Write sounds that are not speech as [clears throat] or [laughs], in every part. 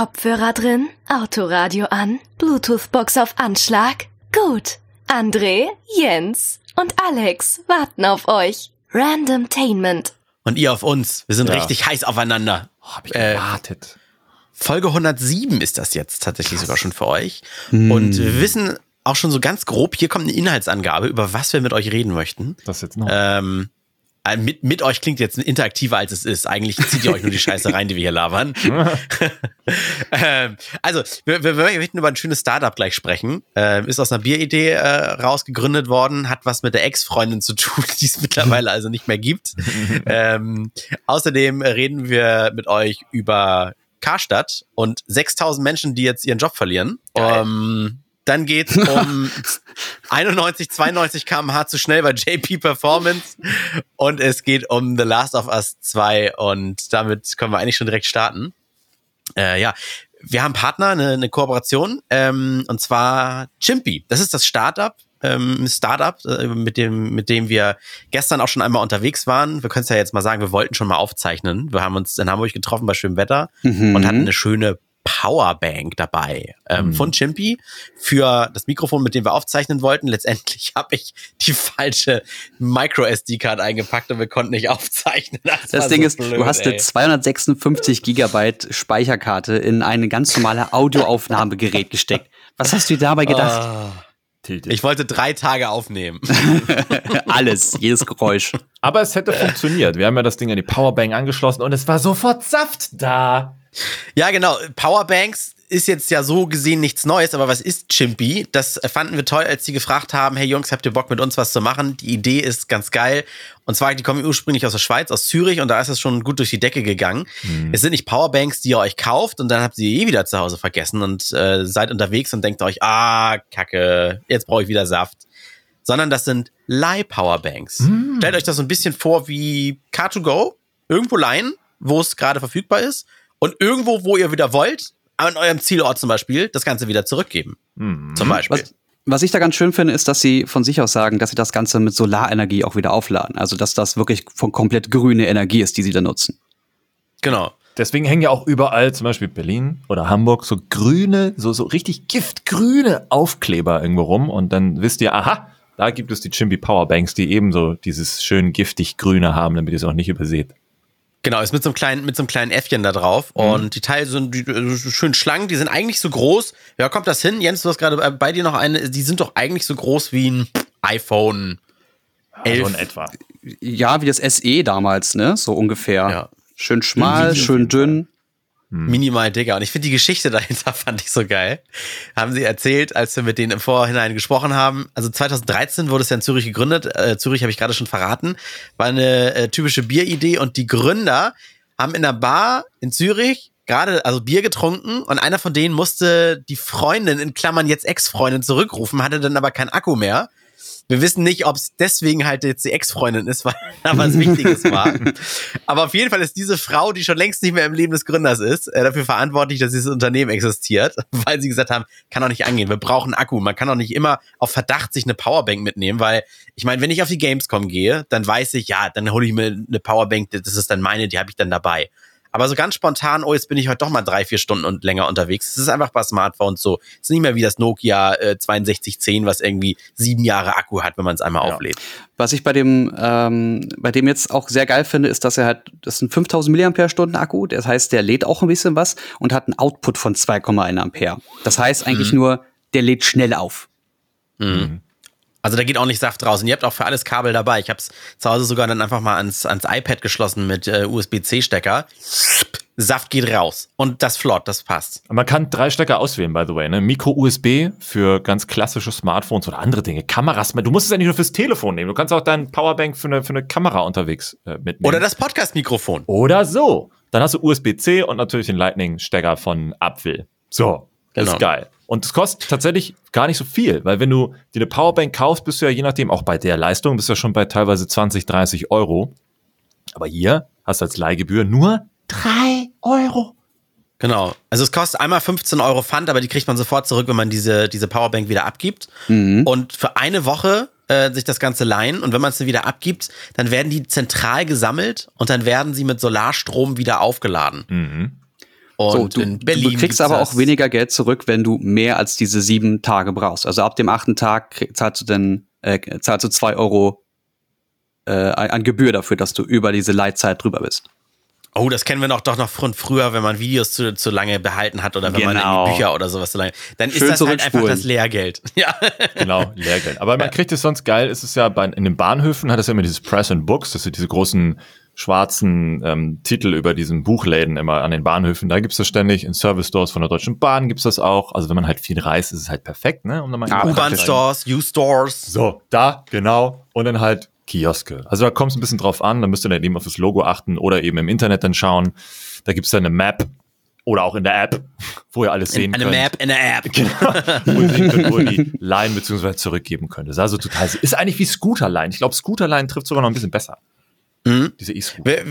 Kopfhörer drin, Autoradio an, Bluetooth-Box auf Anschlag. Gut. André, Jens und Alex warten auf euch. Randomtainment. Und ihr auf uns. Wir sind Ja. richtig heiß aufeinander. Oh, hab ich Äh, gewartet. Folge 107 ist das jetzt tatsächlich sogar schon für euch. Hm. Und wir wissen auch schon so ganz grob, hier kommt eine Inhaltsangabe, über was wir mit euch reden möchten. Das jetzt noch. Ähm, äh, mit, mit euch klingt jetzt interaktiver als es ist. Eigentlich zieht ihr euch nur die Scheiße rein, die wir hier labern. [laughs] ähm, also, wir, wir, wir möchten über ein schönes Startup gleich sprechen. Ähm, ist aus einer Bieridee äh, rausgegründet worden, hat was mit der Ex-Freundin zu tun, [laughs] die es mittlerweile also nicht mehr gibt. [laughs] ähm, außerdem reden wir mit euch über Karstadt und 6000 Menschen, die jetzt ihren Job verlieren. Ähm, dann geht's [laughs] um 91, 92 km/h zu schnell bei JP Performance und es geht um The Last of Us 2 und damit können wir eigentlich schon direkt starten. Äh, ja, wir haben Partner, eine, eine Kooperation ähm, und zwar Chimpy. Das ist das Startup, ähm, Startup, äh, mit dem mit dem wir gestern auch schon einmal unterwegs waren. Wir können es ja jetzt mal sagen, wir wollten schon mal aufzeichnen. Wir haben uns in Hamburg getroffen bei schönem Wetter Mhm. und hatten eine schöne Powerbank dabei ähm, von Chimpy für das Mikrofon, mit dem wir aufzeichnen wollten. Letztendlich [laughs] habe ich die falsche Micro-SD-Card eingepackt und wir konnten nicht aufzeichnen. Das war Ding so ist, blöd, du hast eine ey. 256 Gigabyte Speicherkarte in eine ganz normale Audioaufnahmegerät gesteckt. Was hast du dir dabei gedacht? Ah, ich wollte drei Tage aufnehmen. [laughs] Alles, jedes Geräusch. Aber es hätte funktioniert. Wir haben ja das Ding an die Powerbank angeschlossen und es war sofort Saft da. Ja, genau. Powerbanks ist jetzt ja so gesehen nichts Neues, aber was ist Chimpy? Das fanden wir toll, als die gefragt haben, hey Jungs, habt ihr Bock mit uns was zu machen? Die Idee ist ganz geil. Und zwar, die kommen ursprünglich aus der Schweiz, aus Zürich und da ist es schon gut durch die Decke gegangen. Es sind nicht Powerbanks, die ihr euch kauft und dann habt ihr eh wieder zu Hause vergessen und äh, seid unterwegs und denkt euch, ah, kacke, jetzt brauche ich wieder Saft. Sondern das sind Leih-Powerbanks. Stellt euch das so ein bisschen vor wie Car2Go, irgendwo leihen, wo es gerade verfügbar ist und irgendwo, wo ihr wieder wollt, an eurem Zielort zum Beispiel, das Ganze wieder zurückgeben. Zum Beispiel. Was, was ich da ganz schön finde, ist, dass sie von sich aus sagen, dass sie das Ganze mit Solarenergie auch wieder aufladen. Also, dass das wirklich von komplett grüne Energie ist, die sie da nutzen. Genau. Deswegen hängen ja auch überall, zum Beispiel Berlin oder Hamburg, so grüne, so, so richtig giftgrüne Aufkleber irgendwo rum. Und dann wisst ihr, aha, da gibt es die Chimpy Powerbanks, die ebenso dieses schön giftig grüne haben, damit ihr es auch nicht überseht. Genau, ist mit so einem kleinen, mit so einem kleinen Äffchen da drauf. Und die Teile sind die, äh, schön schlank, die sind eigentlich so groß. Ja, kommt das hin? Jens, du hast gerade äh, bei dir noch eine, die sind doch eigentlich so groß wie ein iPhone 11. So in etwa. Ja, wie das SE damals, ne? So ungefähr. Ja. Schön schmal, schön dünn. Minimal dicker. Und ich finde die Geschichte [laughs] dahinter fand ich so geil. Haben sie erzählt, als wir mit denen im Vorhinein gesprochen haben. Also 2013 wurde es ja in Zürich gegründet. Äh, Zürich habe ich gerade schon verraten. War eine äh, typische Bieridee und die Gründer haben in einer Bar in Zürich gerade also Bier getrunken und einer von denen musste die Freundin in Klammern jetzt Ex-Freundin zurückrufen, hatte dann aber keinen Akku mehr. Wir wissen nicht, ob es deswegen halt jetzt die Ex-Freundin ist, weil [laughs] da was Wichtiges war. [laughs] Aber auf jeden Fall ist diese Frau, die schon längst nicht mehr im Leben des Gründers ist, äh, dafür verantwortlich, dass dieses Unternehmen existiert, [laughs] weil sie gesagt haben, kann doch nicht angehen, wir brauchen Akku. Man kann doch nicht immer auf Verdacht sich eine Powerbank mitnehmen, weil ich meine, wenn ich auf die Gamescom gehe, dann weiß ich, ja, dann hole ich mir eine Powerbank, das ist dann meine, die habe ich dann dabei. Aber so ganz spontan, oh, jetzt bin ich heute doch mal drei, vier Stunden und länger unterwegs. Es ist einfach bei Smartphones so. Es ist nicht mehr wie das Nokia äh, 6210, was irgendwie sieben Jahre Akku hat, wenn man es einmal Ja. auflädt. Was ich bei dem, ähm, bei dem jetzt auch sehr geil finde, ist, dass er halt, das ist ein 5000 mAh Akku. Das heißt, der lädt auch ein bisschen was und hat einen Output von 2,1 Ampere. Das heißt eigentlich nur, der lädt schnell auf. Also da geht auch nicht Saft raus. Und ihr habt auch für alles Kabel dabei. Ich habe es zu Hause sogar dann einfach mal ans, ans iPad geschlossen mit äh, USB-C-Stecker. Saft geht raus. Und das flott, das passt. Man kann drei Stecker auswählen, by the way. Ne? Micro-USB für ganz klassische Smartphones oder andere Dinge. Kameras. Du musst es ja nicht nur fürs Telefon nehmen. Du kannst auch deinen Powerbank für eine, für eine Kamera unterwegs äh, mitnehmen. Oder das Podcast-Mikrofon. Oder so. Dann hast du USB-C und natürlich den Lightning-Stecker von Apfel. So, das Genau. ist geil. Und es kostet tatsächlich gar nicht so viel, weil wenn du dir eine Powerbank kaufst, bist du ja je nachdem, auch bei der Leistung, bist du ja schon bei teilweise 20, 30 Euro. Aber hier hast du als Leihgebühr nur 3 Euro. Genau. Also es kostet einmal 15 Euro Pfand, aber die kriegt man sofort zurück, wenn man diese, diese Powerbank wieder abgibt. Und für eine Woche äh, sich das Ganze leihen. Und wenn man es dann wieder abgibt, dann werden die zentral gesammelt und dann werden sie mit Solarstrom wieder aufgeladen. Und so, du, in Berlin. du kriegst aber auch weniger Geld zurück, wenn du mehr als diese sieben Tage brauchst. Also ab dem achten Tag zahlst du dann äh, zahlst du zwei Euro äh, an Gebühr dafür, dass du über diese Leitzeit drüber bist. Oh, das kennen wir noch doch noch von früher, wenn man Videos zu, zu lange behalten hat oder wenn man Genau. irgendwie Bücher oder sowas zu lange. Dann Schön ist das halt einfach das Lehrgeld. [laughs] Ja. Genau, Lehrgeld. Aber man kriegt es sonst geil, ist es ja bei, in den Bahnhöfen hat es ja immer dieses Press and Books, das sind diese großen schwarzen ähm, Titel über diesen Buchläden immer an den Bahnhöfen. Da gibt's das ständig. In Service Stores von der Deutschen Bahn gibt's das auch. Also wenn man halt viel reist, ist es halt perfekt, ne? Um mal Ah, U-Bahn-Stores, U-Stores. So, da, genau. Und dann halt Kioske. Also da kommt es ein bisschen drauf an, da müsst ihr dann eben auf das Logo achten oder eben im Internet dann schauen. Da gibt's dann eine Map oder auch in der App, [laughs] wo ihr alles sehen Eine könnt. Map in der App. Genau, [laughs] wo ihr sehen könnt, wo ihr die Line beziehungsweise zurückgeben könnt. Das ist also total, ist eigentlich wie Scooterline. Ich glaube, Scooterline trifft sogar noch ein bisschen besser. Mhm. Diese E-Scooter.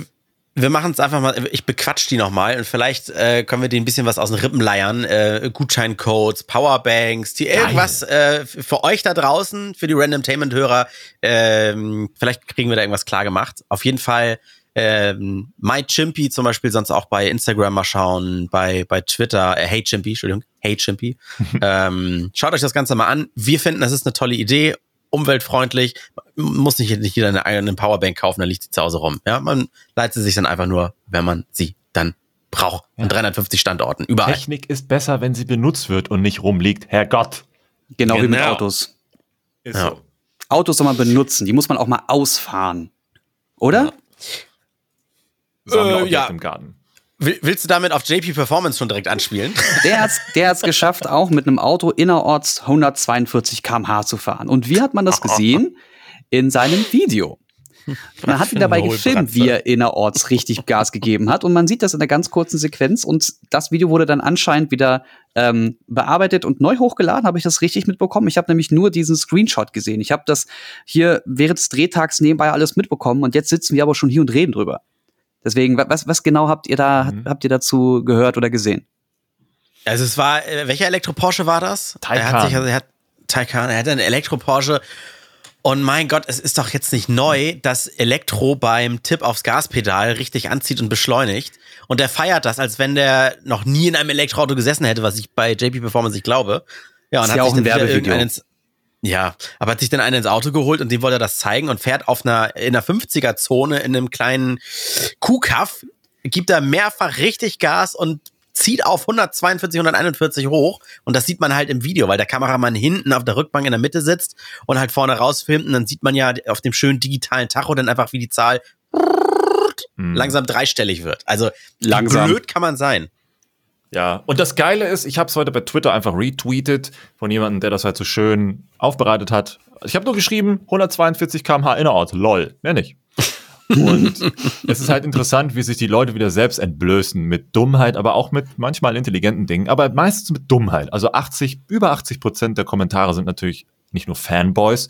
Wir, machen es einfach mal, ich bequatsch die nochmal und vielleicht äh, können wir denen ein bisschen was aus den Rippen leiern. Äh, Gutscheincodes, Powerbanks, die irgendwas äh, für euch da draußen, für die Randomtainment-Hörer, ähm, vielleicht kriegen wir da irgendwas klar gemacht. Auf jeden Fall ähm, MyChimpy zum Beispiel, sonst auch bei Instagram mal schauen, bei, bei Twitter, äh, Hey Chimpy, Entschuldigung, Hey Chimpy. [laughs] ähm, schaut euch das Ganze mal an. Wir finden, das ist eine tolle Idee, umweltfreundlich. Muss nicht, nicht jeder eine eigene Powerbank kaufen, dann liegt sie zu Hause rum. Ja, man leitet sie sich dann einfach nur, wenn man sie dann braucht. An 350 Standorten, überall. Technik ist besser, wenn sie benutzt wird und nicht rumliegt. Herrgott. Genau, wie mit Genau. Autos. Ist Ja. so. Autos soll man benutzen, die muss man auch mal ausfahren. Oder? Sammlerobjekt ja. im Garten. Will- Willst du damit auf JP Performance schon direkt anspielen? [laughs] Der hat's, der hat's geschafft, auch mit einem Auto innerorts 142 km/h zu fahren. Und wie hat man das gesehen? In seinem Video. Man hat ihn dabei gefilmt, wie er innerorts richtig Gas gegeben hat. Und man sieht das in einer ganz kurzen Sequenz. Und das Video wurde dann anscheinend wieder ähm, bearbeitet und neu hochgeladen. Habe ich das richtig mitbekommen? Ich habe nämlich nur diesen Screenshot gesehen. Ich habe das hier während des Drehtags nebenbei alles mitbekommen. Und jetzt sitzen wir aber schon hier und reden drüber. Deswegen, wa- was, was genau habt ihr da, Mhm. habt ihr dazu gehört oder gesehen? Also es war, äh, welcher Elektro-Porsche war das? Er hat Taycan. sich, also er hat, Taycan, er hat einen Elektro-Porsche. Und mein Gott, es ist doch jetzt nicht neu, dass Elektro beim Tipp aufs Gaspedal richtig anzieht und beschleunigt. Und der feiert das, als wenn der noch nie in einem Elektroauto gesessen hätte, was ich bei JP Performance nicht glaube. Ja, und Ist hat ja sich auch ein dann wieder Werbevideo. Ja, aber hat sich dann einen ins Auto geholt und dem wollte er das zeigen und fährt auf einer, in einer 50er-Zone in einem kleinen Kuhkaff, gibt da mehrfach richtig Gas und zieht auf 142, 141 hoch. Und das sieht man halt im Video, weil der Kameramann hinten auf der Rückbank in der Mitte sitzt und halt vorne rausfilmt. Und dann sieht man ja auf dem schönen digitalen Tacho dann einfach, wie die Zahl Mhm. langsam dreistellig wird. Also, Langsam. blöd kann man sein. Ja, und das Geile ist, ich habe es heute bei Twitter einfach retweetet von jemandem, der das halt so schön aufbereitet hat. Ich habe nur geschrieben, 142 km/h innerorts, lol, mehr nicht. Und [laughs] es ist halt interessant, wie sich die Leute wieder selbst entblößen mit Dummheit, aber auch mit manchmal intelligenten Dingen, aber meistens mit Dummheit. Also 80, über 80 Prozent der Kommentare sind natürlich nicht nur Fanboys,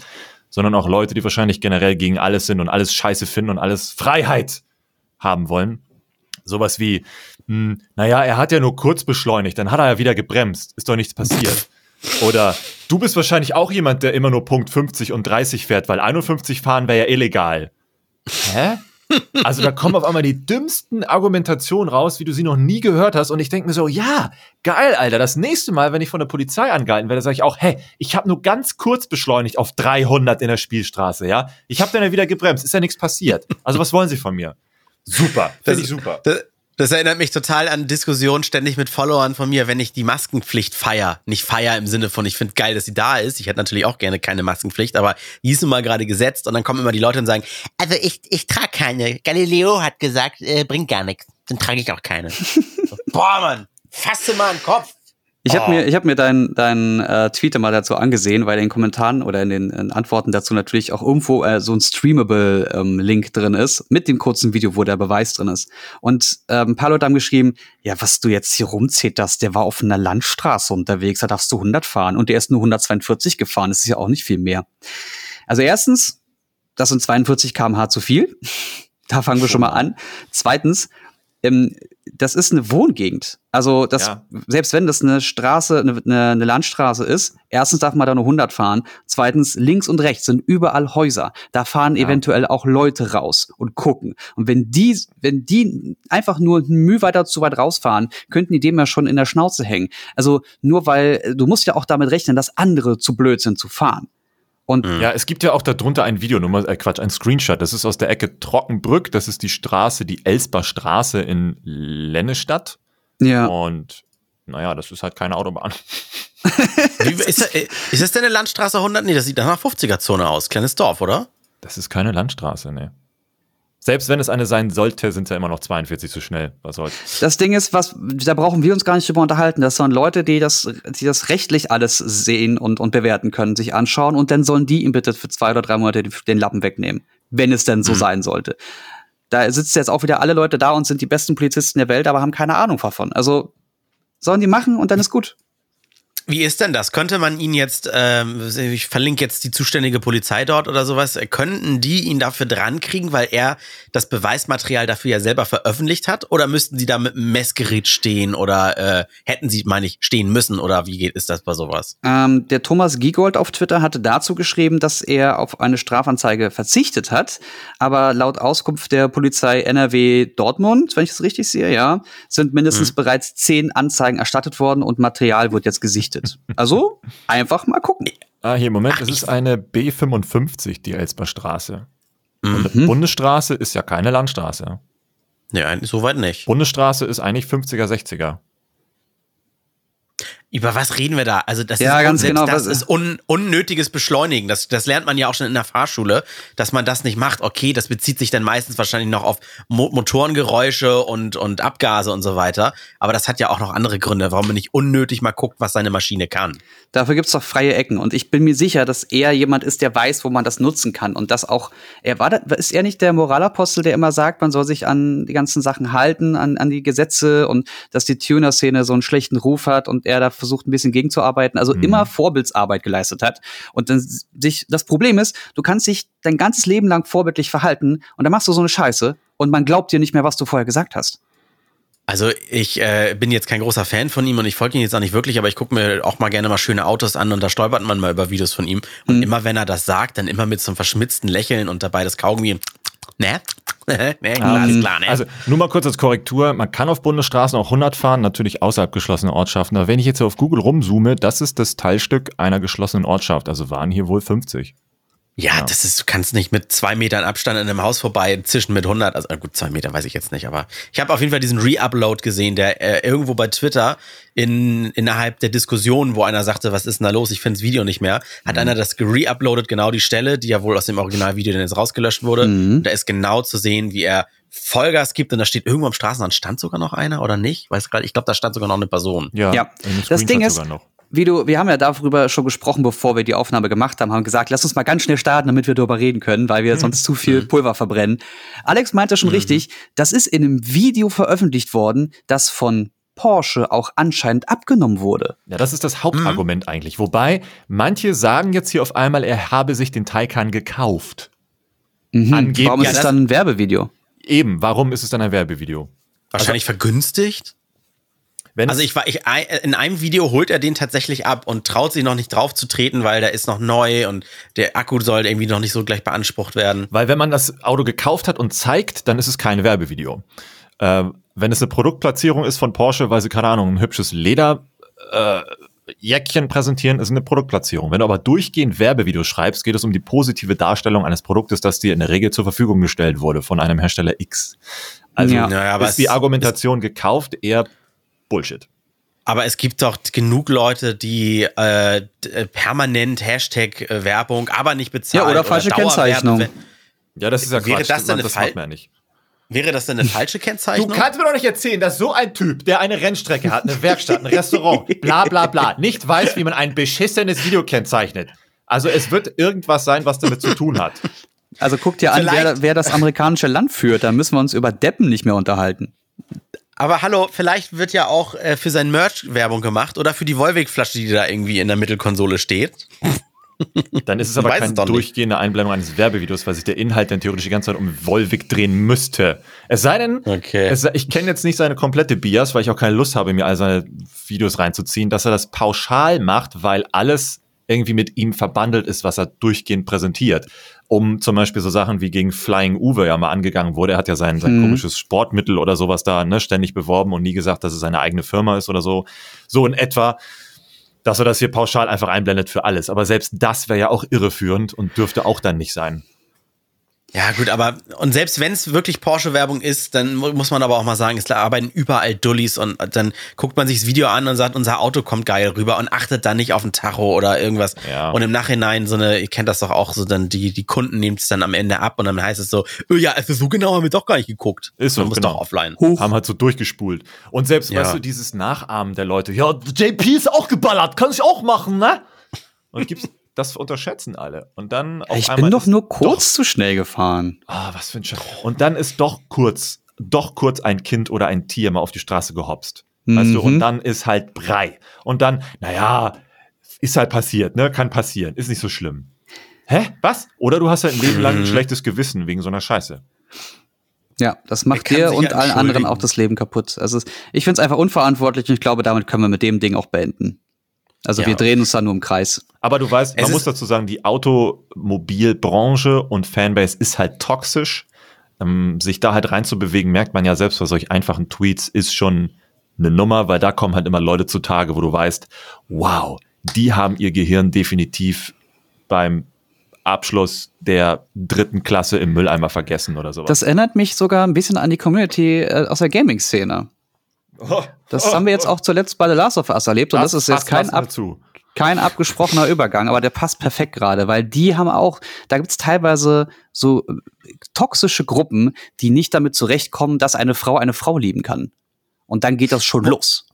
sondern auch Leute, die wahrscheinlich generell gegen alles sind und alles scheiße finden und alles Freiheit haben wollen. Sowas wie, hm, naja, er hat ja nur kurz beschleunigt, dann hat er ja wieder gebremst, ist doch nichts passiert. Oder du bist wahrscheinlich auch jemand, der immer nur Punkt 50 und 30 fährt, weil 51 fahren wäre ja illegal. Hä? Also da kommen auf einmal die dümmsten Argumentationen raus, wie du sie noch nie gehört hast. Und ich denke mir so, ja, geil, Alter. Das nächste Mal, wenn ich von der Polizei angehalten werde, sage ich auch, hey, ich habe nur ganz kurz beschleunigt auf 300 in der Spielstraße, ja. Ich habe dann ja wieder gebremst, ist ja nichts passiert. Also was wollen sie von mir? Super, finde ich super. Das, das erinnert mich total an Diskussionen ständig mit Followern von mir, wenn ich die Maskenpflicht feier. Nicht feier im Sinne von, ich finde geil, dass sie da ist. Ich hätte natürlich auch gerne keine Maskenpflicht, aber die ist nun mal gerade gesetzt und dann kommen immer die Leute und sagen, also ich, ich trage keine. Galileo hat gesagt, äh, bringt gar nichts. Dann trage ich auch keine. so, [laughs] boah, Mann, fasse mal den Kopf. Ich habe Oh. mir, ich hab mir deinen dein, äh, Tweet mal dazu angesehen, weil in den Kommentaren oder in den in Antworten dazu natürlich auch irgendwo äh, so ein Streamable-Link drin ist, mit dem kurzen Video, wo der Beweis drin ist. Und ähm, ein paar Leute haben geschrieben, ja, was du jetzt hier rumzetterst, der war auf einer Landstraße unterwegs, da darfst du 100 fahren und der ist nur 142 gefahren, das ist ja auch nicht viel mehr. Also erstens, das sind 42 kmh zu viel. [laughs] da fangen wir schon mal an. Zweitens, ähm, das ist eine Wohngegend. Also das, Ja. selbst wenn das eine Straße, eine, eine, Landstraße ist, erstens darf man da nur 100 fahren, zweitens links und rechts sind überall Häuser. Da fahren Ja. eventuell auch Leute raus und gucken. Und wenn die, wenn die einfach nur ein Mühe weiter zu weit rausfahren, könnten die dem ja schon in der Schnauze hängen. Also nur weil, du musst ja auch damit rechnen, dass andere zu blöd sind zu fahren. Und Ja, es gibt ja auch darunter ein Video, nur mal, äh Quatsch, ein Screenshot. Das ist aus der Ecke Trockenbrück. Das ist die Straße, die Elsper Straße in Lennestadt. ja, Und naja, das ist halt keine Autobahn. [laughs] Wie, ist, das, äh, ist das denn eine Landstraße 100? Nee, das sieht nach 50er-Zone aus. Kleines Dorf, oder? Das ist keine Landstraße, ne. Selbst wenn es eine sein sollte, sind ja immer noch 42 zu schnell. Was soll's. Das Ding ist, was, da brauchen wir uns gar nicht drüber unterhalten. Das sollen Leute, die das, die das rechtlich alles sehen und, und bewerten können, sich anschauen und dann sollen die ihm bitte für zwei oder drei Monate den Lappen wegnehmen. Wenn es denn so sein sollte. Da sitzen jetzt auch wieder alle Leute da und sind die besten Polizisten der Welt, aber haben keine Ahnung davon. Also sollen die machen und dann ist gut. Wie ist denn das? Könnte man ihn jetzt, ähm, ich verlinke jetzt die zuständige Polizei dort oder sowas, könnten die ihn dafür drankriegen, weil er das Beweismaterial dafür ja selber veröffentlicht hat? Oder müssten sie da mit einem Messgerät stehen oder äh, hätten sie, meine ich, stehen müssen? Oder wie geht ist das bei sowas? Ähm, der Thomas Giegold auf Twitter hatte dazu geschrieben, dass er auf eine Strafanzeige verzichtet hat. Aber laut Auskunft der Polizei NRW Dortmund, wenn ich das richtig sehe, ja, sind mindestens bereits zehn Anzeigen erstattet worden und Material wird jetzt gesichtet. Also einfach mal gucken. Ah, hier, Moment, es ist eine B55, die Elsper Straße. Und Bundesstraße ist ja keine Landstraße. Nee, eigentlich soweit nicht. Bundesstraße ist eigentlich 50er, 60er. Über was reden wir da? Also das Ja, ist, ganz genau, Das ist un, unnötiges Beschleunigen. Das, das lernt man ja auch schon in der Fahrschule, dass man das nicht macht. Okay, das bezieht sich dann meistens wahrscheinlich noch auf Mo Motorengeräusche und, und Abgase und so weiter. Aber das hat ja auch noch andere Gründe, warum man nicht unnötig mal guckt, was seine Maschine kann. Dafür gibt's doch freie Ecken. Und ich bin mir sicher, dass er jemand ist, der weiß, wo man das nutzen kann. Und das auch, er war, da, ist er nicht der Moralapostel, der immer sagt, man soll sich an die ganzen Sachen halten, an, an die Gesetze und dass die Tuner-Szene so einen schlechten Ruf hat und er da versucht, ein bisschen gegenzuarbeiten. Also immer Vorbildsarbeit geleistet hat. Und dann sich, das Problem ist, du kannst dich dein ganzes Leben lang vorbildlich verhalten und dann machst du so eine Scheiße und man glaubt dir nicht mehr, was du vorher gesagt hast. Also ich äh, bin jetzt kein großer Fan von ihm und ich folge ihn jetzt auch nicht wirklich, aber ich gucke mir auch mal gerne mal schöne Autos an und da stolpert man mal über Videos von ihm. Und immer wenn er das sagt, dann immer mit so einem verschmitzten Lächeln und dabei das Kaugummi. Ne? [laughs] ne? Klar, ist klar, ne? Also nur mal kurz als Korrektur, man kann auf Bundesstraßen auch 100 fahren, natürlich außerhalb geschlossener Ortschaften. Aber wenn ich jetzt auf Google rumzoome, das ist das Teilstück einer geschlossenen Ortschaft. Also waren hier wohl 50. Ja, das ist, du kannst nicht mit zwei Metern Abstand in einem Haus vorbei zischen mit 100. Also gut, zwei Meter weiß ich jetzt nicht, aber ich habe auf jeden Fall diesen Re-Upload gesehen, der äh, irgendwo bei Twitter in, innerhalb der Diskussion, wo einer sagte, was ist denn da los, ich finde das Video nicht mehr, hat einer das re-uploadet, genau die Stelle, die ja wohl aus dem Originalvideo dann jetzt rausgelöscht wurde. Und da ist genau zu sehen, wie er Vollgas gibt und da steht irgendwo am Straßenrand, stand sogar noch einer oder nicht? Weiß gerade, ich glaube, da stand sogar noch eine Person. Ja, Ja, das Ding ist, sogar noch. Wie du, wir haben ja darüber schon gesprochen, bevor wir die Aufnahme gemacht haben, haben gesagt, lass uns mal ganz schnell starten, damit wir darüber reden können, weil wir sonst zu viel Pulver verbrennen. Alex meinte schon richtig, das ist in einem Video veröffentlicht worden, das von Porsche auch anscheinend abgenommen wurde. Ja, das ist das Hauptargument eigentlich. Wobei, manche sagen jetzt hier auf einmal, er habe sich den Taycan gekauft. Angeblich. Warum ist Ja, es das- dann ein Werbevideo? Eben, warum ist es dann ein Werbevideo? Wahrscheinlich vergünstigt? Wenn Also ich war, ich, in einem Video holt er den tatsächlich ab und traut sich noch nicht drauf zu treten, weil der ist noch neu und der Akku soll irgendwie noch nicht so gleich beansprucht werden. Weil wenn man das Auto gekauft hat und zeigt, dann ist es kein Werbevideo. Äh, wenn es eine Produktplatzierung ist von Porsche, weil sie, keine Ahnung, ein hübsches Leder äh, Jäckchen präsentieren, ist eine Produktplatzierung. Wenn du aber durchgehend Werbevideos schreibst, geht es um die positive Darstellung eines Produktes, das dir in der Regel zur Verfügung gestellt wurde von einem Hersteller X. Also Ja. Ist die Argumentation gekauft eher Bullshit. Aber es gibt doch genug Leute, die äh, äh, permanent Hashtag äh, Werbung, aber nicht bezahlt. Ja, oder falsche Dauerwerbe- Kennzeichnung. Ja, das ist ja Wäre Quatsch. das denn das Fall- macht man ja nicht. Wäre das denn eine [laughs] falsche Kennzeichnung? mir doch nicht erzählen, dass so ein Typ, der eine Rennstrecke hat, eine Werkstatt, ein Restaurant, [laughs] bla bla bla, nicht weiß, wie man ein beschissenes Video kennzeichnet. Also es wird irgendwas sein, was damit zu tun hat. [laughs] Also guck dir an, wer, wer das amerikanische Land führt, da müssen wir uns über Deppen nicht mehr unterhalten. Aber hallo, vielleicht wird ja auch äh, für sein Merch Werbung gemacht oder für die Volvic-Flasche, die da irgendwie in der Mittelkonsole steht. Dann ist es aber keine durchgehende Einblendung eines Werbevideos, weil sich der Inhalt dann theoretisch die ganze Zeit um Volvic drehen müsste. Es sei denn, Okay. es, ich kenne jetzt nicht seine komplette Bias, weil ich auch keine Lust habe, mir all seine Videos reinzuziehen, dass er das pauschal macht, weil alles irgendwie mit ihm verbandelt ist, was er durchgehend präsentiert. Um zum Beispiel so Sachen wie gegen Flying Uwe ja mal angegangen wurde. Er hat ja sein, sein Mhm. komisches Sportmittel oder sowas da ne, ständig beworben und nie gesagt, dass es seine eigene Firma ist oder so. So in etwa dass er das hier pauschal einfach einblendet für alles. Aber selbst das wäre ja auch irreführend und dürfte auch dann nicht sein. Ja, gut, aber und selbst wenn es wirklich Porsche-Werbung ist, dann mu- muss man aber auch mal sagen, es arbeiten überall Dullis und dann guckt man sich das Video an und sagt, unser Auto kommt geil rüber und achtet dann nicht auf ein Tacho oder irgendwas. Ja. Und im Nachhinein so eine, ihr kennt das doch auch, so dann die, die Kunden nehmen es dann am Ende ab und dann heißt es so, "Oh ja, also so genau haben wir doch gar nicht geguckt. Ist so, man muss genau. doch offline. Haben halt so durchgespult. Und selbst, Ja. weißt du, dieses Nachahmen der Leute, ja, JP ist auch geballert, kann ich auch machen, ne? Und gibt's, das unterschätzen alle. Und dann auf Ich bin doch nur kurz zu schnell gefahren. Ah, was für ein Scheiß. Und dann ist doch kurz, doch kurz ein Kind oder ein Tier mal auf die Straße gehopst. Weißt du, und Mhm. dann ist halt Brei. Und dann, naja, ist halt passiert, ne? Kann passieren. Ist nicht so schlimm. Hä? Was? Oder du hast halt ein Leben lang ein Mhm. schlechtes Gewissen wegen so einer Scheiße. Ja, das macht dir und allen anderen auch das Leben kaputt. Also ich finde es einfach unverantwortlich und ich glaube, damit können wir mit dem Ding auch beenden. Also Ja. wir drehen uns da nur im Kreis. Aber du weißt, man muss dazu sagen, die Automobilbranche und Fanbase ist halt toxisch. Ähm, sich da halt reinzubewegen, merkt man ja selbst bei solch einfachen Tweets, ist schon eine Nummer, weil da kommen halt immer Leute zutage, wo du weißt, wow, die haben ihr Gehirn definitiv beim Abschluss der dritten Klasse im Mülleimer vergessen oder sowas. Das erinnert mich sogar ein bisschen an die Community äh, aus der Gaming-Szene. Das haben wir jetzt auch zuletzt bei The Last of Us erlebt und das, ist jetzt kein, ab, kein abgesprochener Übergang, aber der passt perfekt gerade, weil die haben auch, da gibt's teilweise so äh, toxische Gruppen, die nicht damit zurechtkommen, dass eine Frau eine Frau lieben kann. Und dann geht das schon los.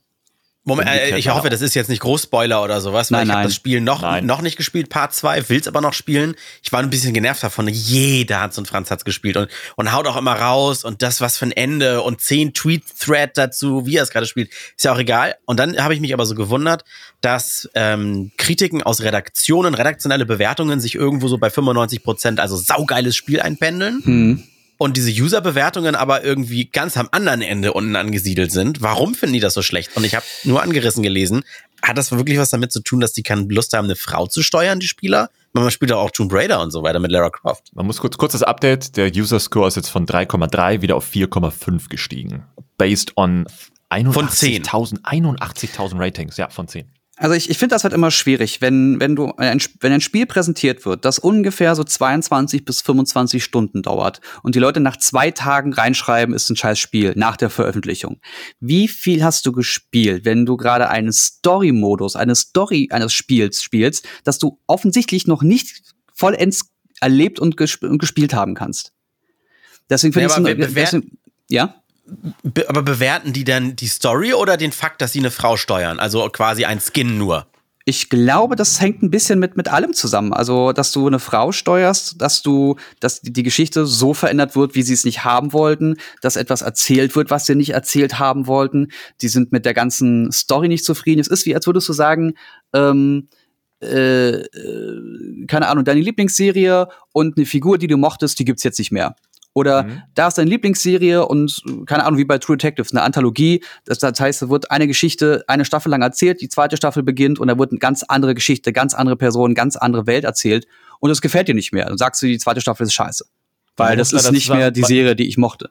Moment, äh, ich hoffe, das ist jetzt nicht Großspoiler oder sowas, weil Nein, ich habe das Spiel noch, Nein. noch nicht gespielt, Part 2, will's aber noch spielen. Ich war ein bisschen genervt davon. Jeder Hans und Franz hat's gespielt und, und haut auch immer raus und das was für ein Ende und zehn Tweet-Thread dazu, wie er es gerade spielt, ist ja auch egal. Und dann habe ich mich aber so gewundert, dass ähm, Kritiken aus Redaktionen, redaktionelle Bewertungen sich irgendwo so bei 95 Prozent, also saugeiles Spiel einpendeln Hm. Und diese User-Bewertungen aber irgendwie ganz am anderen Ende unten angesiedelt sind. Warum finden die das so schlecht? Und ich habe nur angerissen gelesen, hat das wirklich was damit zu tun, dass die keine Lust haben, eine Frau zu steuern, die Spieler? Man spielt auch Tomb Raider und so weiter mit Lara Croft. Man muss kurz, kurzes Update. Der User Score ist jetzt von 3,3 wieder auf 4,5 gestiegen. Based on 81.000 81.000 Ratings. Ja, von 10. Also ich, ich finde das halt immer schwierig, wenn, wenn du ein, wenn ein Spiel präsentiert wird, das ungefähr so 22 bis 25 Stunden dauert und die Leute nach zwei Tagen reinschreiben, ist ein scheiß Spiel nach der Veröffentlichung. Wie viel hast du gespielt, wenn du gerade einen Story-Modus, eine Story eines Spiels spielst, das du offensichtlich noch nicht vollends erlebt und, gesp und gespielt haben kannst? Deswegen finde ich es ja? Be aber bewerten die dann die Story oder den Fakt, dass sie eine Frau steuern? Also quasi ein Skin nur. Ich glaube, das hängt ein bisschen mit, mit allem zusammen. Also, dass du eine Frau steuerst, dass du, dass die Geschichte so verändert wird, wie sie es nicht haben wollten, dass etwas erzählt wird, was sie nicht erzählt haben wollten. Die sind mit der ganzen Story nicht zufrieden. Es ist wie, als würdest du sagen, ähm, äh, äh, keine Ahnung, deine Lieblingsserie und eine Figur, die du mochtest, die gibt's jetzt nicht mehr. Oder Mhm. da ist deine Lieblingsserie und äh, keine Ahnung, wie bei True Detective, eine Anthologie. Das, das heißt, da wird eine Geschichte eine Staffel lang erzählt, die zweite Staffel beginnt und da wird eine ganz andere Geschichte, ganz andere Person, ganz andere Welt erzählt und das gefällt dir nicht mehr. Dann sagst du, die zweite Staffel ist scheiße. Weil das ist nicht mehr die Serie, die ich mochte.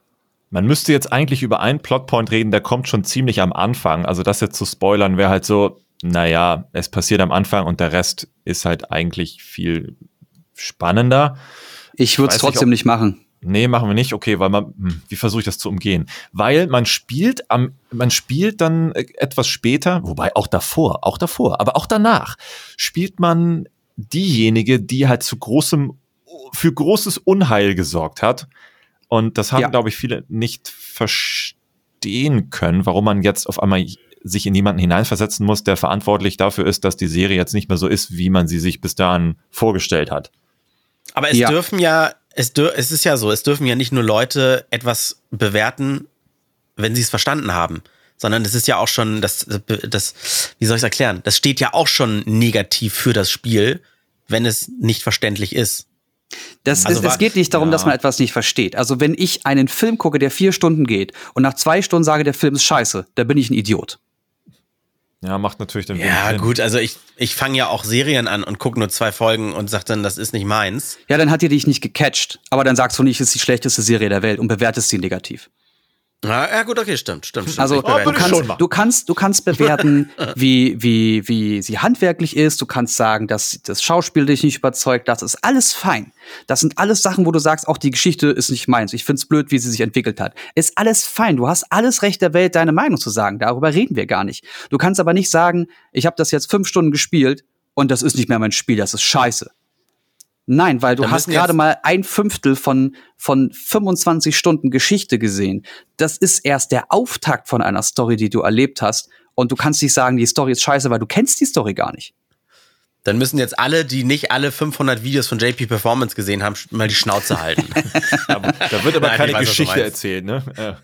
Man müsste jetzt eigentlich über einen Plotpoint reden, der kommt schon ziemlich am Anfang. Also das jetzt zu spoilern wäre halt so, naja, es passiert am Anfang und der Rest ist halt eigentlich viel spannender. Ich würde es trotzdem nicht machen. Nee, machen wir nicht. Okay, weil man, hm, wie versuche ich das zu umgehen? Weil man spielt am, man spielt dann äh, etwas später, wobei auch davor, auch davor, aber auch danach spielt man diejenige, die halt zu großem, für großes Unheil gesorgt hat. Und das haben, Ja. glaube ich, viele nicht verstehen können, warum man jetzt auf einmal sich in jemanden hineinversetzen muss, der verantwortlich dafür ist, dass die Serie jetzt nicht mehr so ist, wie man sie sich bis dahin vorgestellt hat. Aber es Ja. dürfen ja, es, es ist ja so, es dürfen ja nicht nur Leute etwas bewerten, wenn sie es verstanden haben, sondern es ist ja auch schon, das, das, wie soll ich es erklären? Das steht ja auch schon negativ für das Spiel, wenn es nicht verständlich ist. Das, Also es, es geht nicht darum, dass man etwas nicht versteht. Also wenn ich einen Film gucke, der vier Stunden geht und nach zwei Stunden sage, der Film ist scheiße, da bin ich ein Idiot. Ja, macht natürlich dann Ja, gut, also ich, ich fange ja auch Serien an und gucke nur zwei Folgen und sag dann, das ist nicht meins. Ja, dann hat die dich nicht gecatcht, aber dann sagst du nicht, es ist die schlechteste Serie der Welt und bewertest sie negativ. Ja, ja gut, okay, stimmt, stimmt, stimmt. Also du kannst, du kannst, du kannst bewerten, [laughs] wie, wie, wie sie handwerklich ist. Du kannst sagen, dass das Schauspiel dich nicht überzeugt. Das ist alles fein. Das sind alles Sachen, wo du sagst, auch die Geschichte ist nicht meins. Ich find's blöd, wie sie sich entwickelt hat. Ist alles fein. Du hast alles Recht der Welt, deine Meinung zu sagen. Darüber reden wir gar nicht. Du kannst aber nicht sagen, ich habe das jetzt fünf Stunden gespielt und das ist nicht mehr mein Spiel. Das ist scheiße. Nein, weil du hast gerade mal ein Fünftel von, von 25 Stunden Geschichte gesehen. Das ist erst der Auftakt von einer Story, die du erlebt hast. Und du kannst nicht sagen, die Story ist scheiße, weil du kennst die Story gar nicht. Dann müssen jetzt alle, die nicht alle 500 Videos von JP Performance gesehen haben, mal die Schnauze halten. [laughs] Da wird aber Nein, keine weiß, Geschichte erzählt, ne? Ja.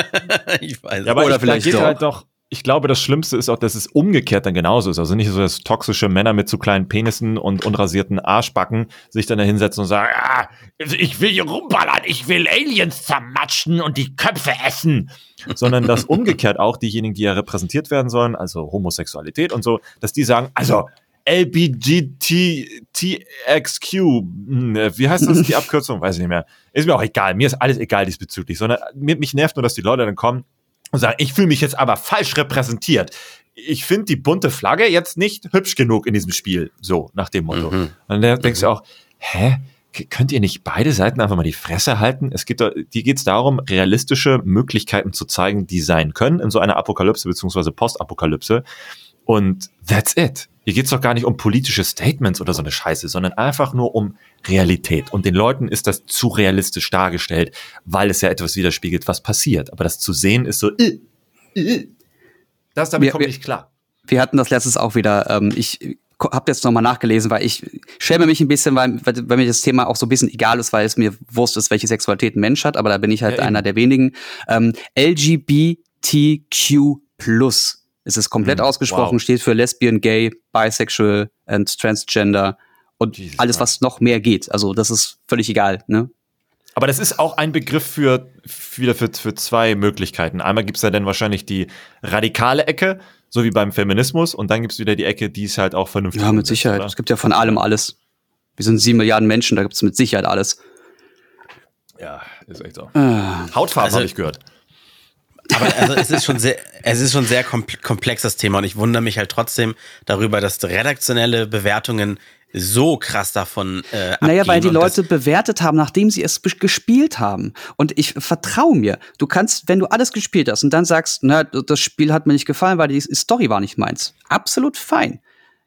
[laughs] ich weiß. Ja, aber Oder ich, vielleicht da geht doch. halt doch. Ich glaube, das Schlimmste ist auch, dass es umgekehrt dann genauso ist. Also nicht so, dass toxische Männer mit zu kleinen Penissen und unrasierten Arschbacken sich dann da hinsetzen und sagen, ah, ich will hier rumballern, ich will Aliens zermatschen und die Köpfe essen. Sondern dass umgekehrt auch diejenigen, die ja repräsentiert werden sollen, also Homosexualität und so, dass die sagen, also LBGTTXQ, hm, äh, wie heißt das, die [laughs] Abkürzung? Weiß ich nicht mehr. Ist mir auch egal, mir ist alles egal diesbezüglich, sondern mich nervt nur, dass die Leute dann kommen und sagen, ich fühle mich jetzt aber falsch repräsentiert. Ich finde die bunte Flagge jetzt nicht hübsch genug in diesem Spiel. So, nach dem Motto. Mhm. Und dann denkst du auch, hä? Könnt ihr nicht beide Seiten einfach mal die Fresse halten? Es geht, die geht es darum, realistische Möglichkeiten zu zeigen, die sein können in so einer Apokalypse beziehungsweise Postapokalypse. Und that's it. Hier geht's doch gar nicht um politische Statements oder so eine Scheiße, sondern einfach nur um Realität. Und den Leuten ist das zu realistisch dargestellt, weil es ja etwas widerspiegelt, was passiert. Aber das zu sehen ist so, äh, äh. das damit Wir- kommt wir- nicht klar. Wir hatten das letztes auch wieder. Ähm, ich habe jetzt noch mal nachgelesen, weil ich schäme mich ein bisschen, weil, weil, mir das Thema auch so ein bisschen egal ist, weil es mir wurscht ist, welche Sexualität ein Mensch hat. Aber da bin ich halt Ja, einer der wenigen. Ähm, LGBTQ+ Es ist komplett Mhm, ausgesprochen, wow. steht für Lesbian, Gay, Bisexual and Transgender und Jesus alles, was noch mehr geht. Also das ist völlig egal. Ne? Aber das ist auch ein Begriff für, wieder für, für zwei Möglichkeiten. Einmal gibt's ja dann wahrscheinlich die radikale Ecke, so wie beim Feminismus, und dann gibt's wieder die Ecke, die ist halt auch vernünftig. Ja, mit Sicherheit. oder? Es gibt ja von allem alles. Wir sind sieben Milliarden Menschen, da gibt es mit Sicherheit alles. Ja, ist echt so. Ah. Hautfarbe Also- habe ich gehört. Aber also es ist schon sehr, es ist schon sehr kompl- komplexes Thema und ich wundere mich halt trotzdem darüber, dass redaktionelle Bewertungen so krass davon äh, Naja, weil abgehen die Leute bewertet haben, nachdem sie es gespielt haben. Und ich vertraue mir. Du kannst, wenn du alles gespielt hast und dann sagst, na, das Spiel hat mir nicht gefallen, weil die Story war nicht meins. Absolut fein.